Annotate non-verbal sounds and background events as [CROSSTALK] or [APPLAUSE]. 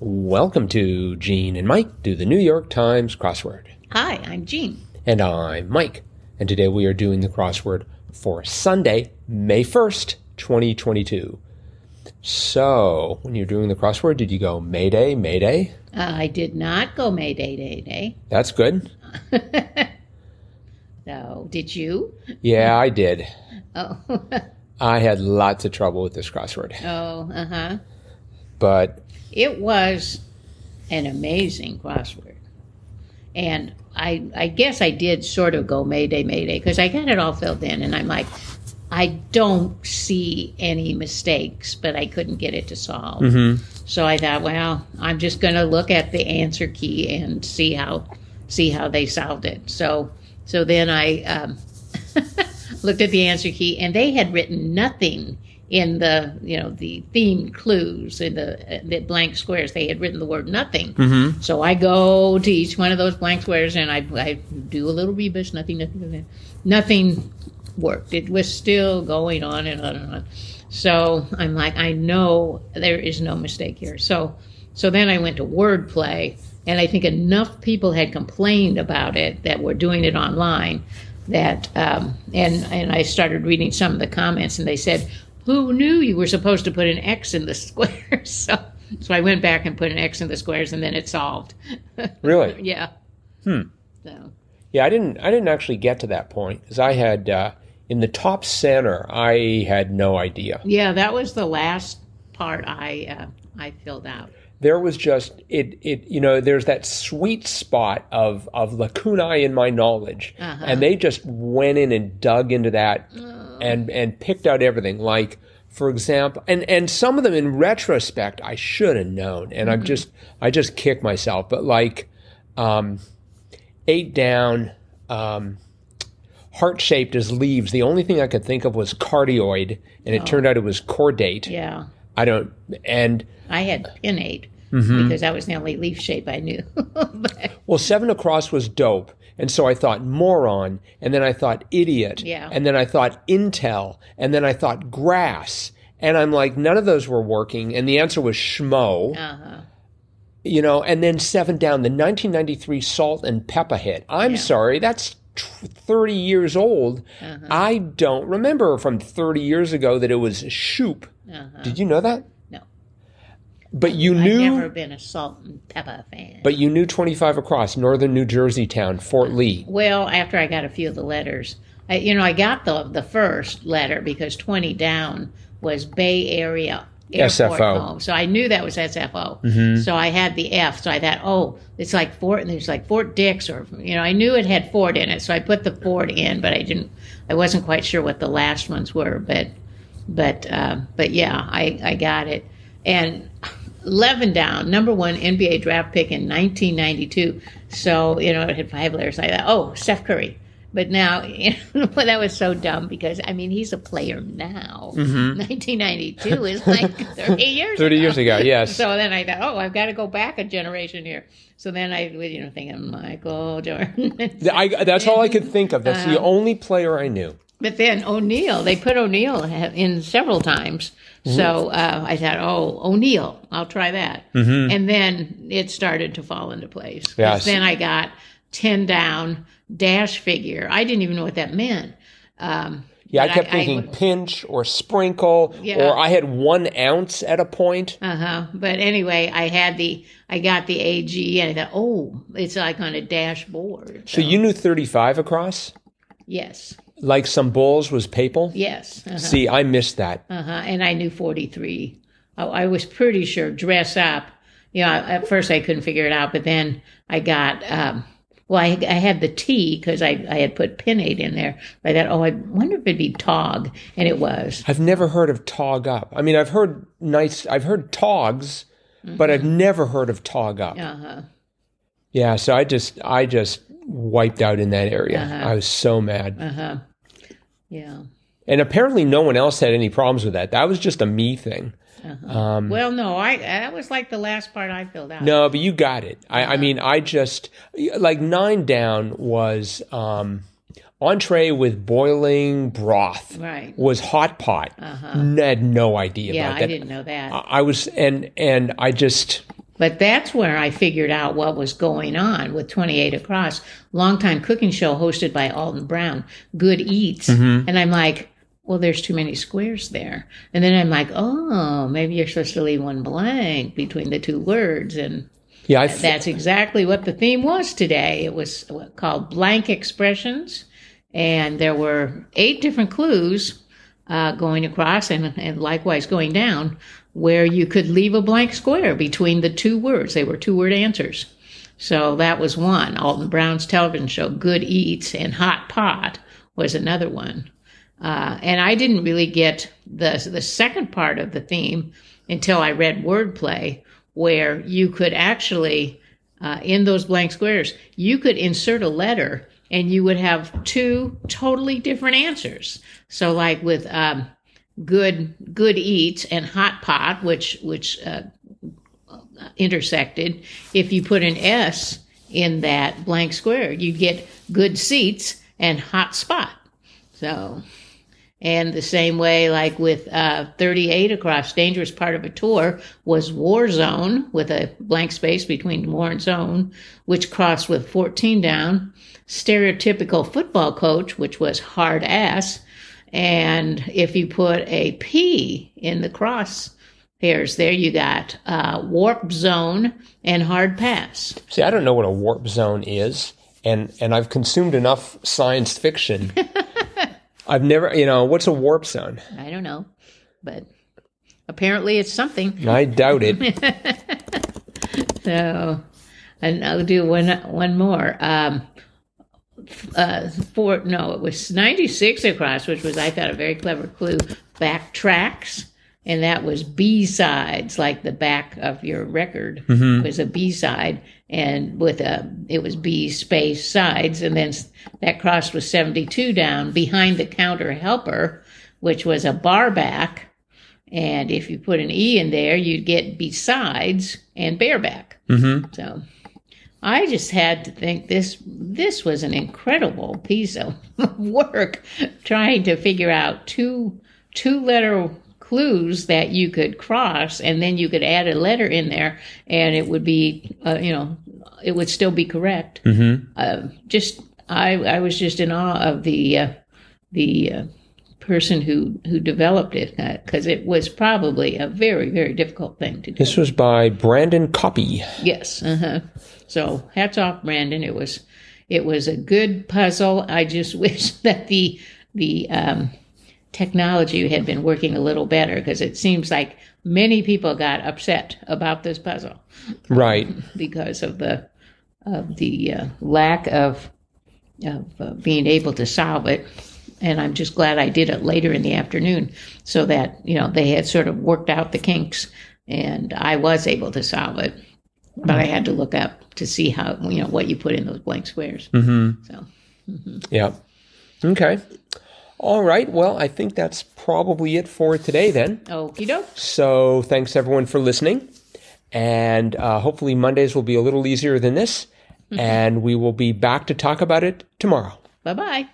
Welcome to Gene and Mike do the New York Times crossword. Hi, I'm Jean. And I'm Mike. And today we are doing the crossword for Sunday, May 1st, 2022. So, when you're doing the crossword, did you go Mayday, Mayday? Uh, I did not go Mayday Day Day. That's good. [LAUGHS] no, did you? Yeah, I did. Oh, [LAUGHS] I had lots of trouble with this crossword. oh, uh huh. But It was an amazing crossword, and I, I guess I did sort of go Mayday Mayday because I got it all filled in, and I'm like, I don't see any mistakes, but I couldn't get it to solve. So I thought, well, I'm just going to look at the answer key and see how see how they solved it. So so then I um, [LAUGHS] looked at the answer key, and they had written nothing in the you know the themed clues in the, the blank squares. They had written the word nothing. So I go to each one of those blank squares, and I, I do a little rebus. Nothing, nothing, nothing, nothing worked. It was still going on and on and on. So I'm like, I know there is no mistake here. So so then I went to wordplay, and I think enough people had complained about it that were doing it online that um, and and I started reading some of the comments, and they said, "Who knew you were supposed to put an X in the [LAUGHS] squares?" so so I went back and put an X in the squares, and then it solved. [LAUGHS] really, yeah. Hmm. So yeah, I didn't. I didn't actually get to that point because I had uh, in the top center. I had no idea. yeah, that was the last part I uh, I filled out. there was just it it you know there's that sweet spot of of lacunae in my knowledge Uh-huh. and they just went in and dug into that and and picked out everything like for example and and some of them in retrospect I should have known and I'm just I just kick myself but like um eight down um heart shaped as leaves the only thing I could think of was cardioid and it turned out it was cordate Yeah, I don't and I had pinnate Mm-hmm. because that was the only leaf shape I knew. [LAUGHS] Well, seven across was dope. And so I thought moron, and then I thought idiot, Yeah. and then I thought intel, and then I thought grass. And I'm like, none of those were working. And the answer was schmo, uh-huh. you know, and then seven down, the 1993 Salt-N-Pepa hit. I'm sorry, that's t- 30 years old. Uh-huh. I don't remember from 30 years ago that it was shoop. Did you know that? But you knew I've knew, never been a Salt-N-Pepa fan. but you knew 25 across, northern New Jersey town, Fort Lee. Well, after I got a few of the letters, I, you know, I got the the first letter because twenty down was Bay Area Airport SFO. Home, so I knew that was SFO. So I had the F, so I thought, oh, it's like Fort, and there's like Fort Dix, or you know, I knew it had Fort in it, so I put the Fort in, but I didn't, I wasn't quite sure what the last ones were, but, but, uh, but yeah, I I got it, and. 11 down, number one NBA draft pick in 1992. So, you know, it had five letters. like that. oh, Steph Curry. But now, [LAUGHS] you know, that was so dumb because, I mean, he's a player now. 1992 is like [LAUGHS] 30 years 30 ago. years ago, [LAUGHS] yes. So then I thought, oh, I've got to go back a generation here. So then I was, you know, thinking Michael Jordan. I, that's all I could think of. That's the Uh-huh. only player I knew. But then O'Neal, they put O'Neal in several times. Mm-hmm. So uh, I thought, oh, O'Neal, I'll try that. And then it started to fall into place. Mm-hmm. Yes. Then I got 10 down dash figure. I didn't even know what that meant. Um, Yeah, I kept I thinking would- pinch or sprinkle, Yeah. or I had one ounce at a point. uh-huh. But anyway, I had the, I got the AG and I thought, oh, it's like on a dashboard. So you knew 35 across? Yes. Like some bulls was papal? Yes. Uh-huh. See, I missed that. Uh-huh. And I knew 43. I, I was pretty sure dress up. You know, at first I couldn't figure it out, but then I got, um, well, I, I had the T because I, I had put pinnate in there. I thought, oh, I wonder if it'd be tog. And it was. I've never heard of tog up. I mean, I've heard nice, I've heard togs, but I've never heard of tog up. Uh-huh. Yeah, so I just, I just wiped out in that area. I was so mad. Uh-huh. Yeah. And apparently no one else had any problems with that. That was just a me thing. Uh-huh. Um, well, no, I that was like the last part I filled out. No, but you got it. I, I uh-huh. mean, I just like nine down was um, entree with boiling broth. Right. Was hot pot. Uh-huh. I had no idea Yeah, I that. didn't know that. I I was and and I just But that's where I figured out what was going on with 28 Across, longtime cooking show hosted by Alton Brown, Good Eats. And I'm like, well, there's too many squares there. And then I'm like, oh, maybe you're supposed to leave one blank between the two words. And Yeah, I f- that's exactly what the theme was today. It was called Blank Expressions, and there were eight different clues uh, going across and, and likewise going down where you could leave a blank square between the two words. They were two word answers. So that was one. Alton Brown's television show, Good Eats, and Hot Pot was another one. Uh, and I didn't really get the the second part of the theme until I read Wordplay, where you could actually, uh, in those blank squares, you could insert a letter and you would have two totally different answers. So, like with um, good good eats and hot pot, which which uh, intersected, if you put an S in that blank square, you'd get good seats and hot spot. So, and the same way, like with uh, 38 across, dangerous part of a tour was war zone with a blank space between war and zone, which crossed with 14 down. Stereotypical football coach, which was hard ass. And if you put a P in the cross pairs there, you got uh, warp zone and hard pass. see, I don't know what a warp zone is, and and I've consumed enough science fiction. [LAUGHS] I've never, you know, what's a warp zone? I don't know, but apparently it's something. I doubt it. [LAUGHS] So, and I'll do one one more. Um, uh, for no, it was ninety six across, which was I thought a very clever clue. Backtracks, and that was B sides, like the back of your record was a B side, and with a it was B space sides, and then that crossed with seventy two down behind the counter helper, which was a bar back. And if you put an E in there, you'd get besides and bareback. Mm-hmm. So I just had to think this this was an incredible piece of [LAUGHS] work trying to figure out two two letter clues that you could cross and then you could add a letter in there and it would be uh, you know it would still be correct mm-hmm. uh, just I I was just in awe of the uh, the uh, person who who developed it because it was probably a very very difficult thing to do. This was by Brandon Koppy. Yes. Uh-huh. So hats off, Brandon. It was it was a good puzzle. I just [LAUGHS] wish that the the um, technology had been working a little better because it seems like many people got upset about this puzzle Right. [LAUGHS] because of the of the uh, lack of of uh, being able to solve it. And I'm just glad I did it later in the afternoon, so that you know they had sort of worked out the kinks, and I was able to solve it. But I had to look up to see how you know what you put in those blank squares. Mm-hmm. So Yeah. Okay. All right. Well, I think that's probably it for today then. okie doke. So thanks everyone for listening. And uh, hopefully Mondays will be a little easier than this. And we will be back to talk about it tomorrow. Bye bye.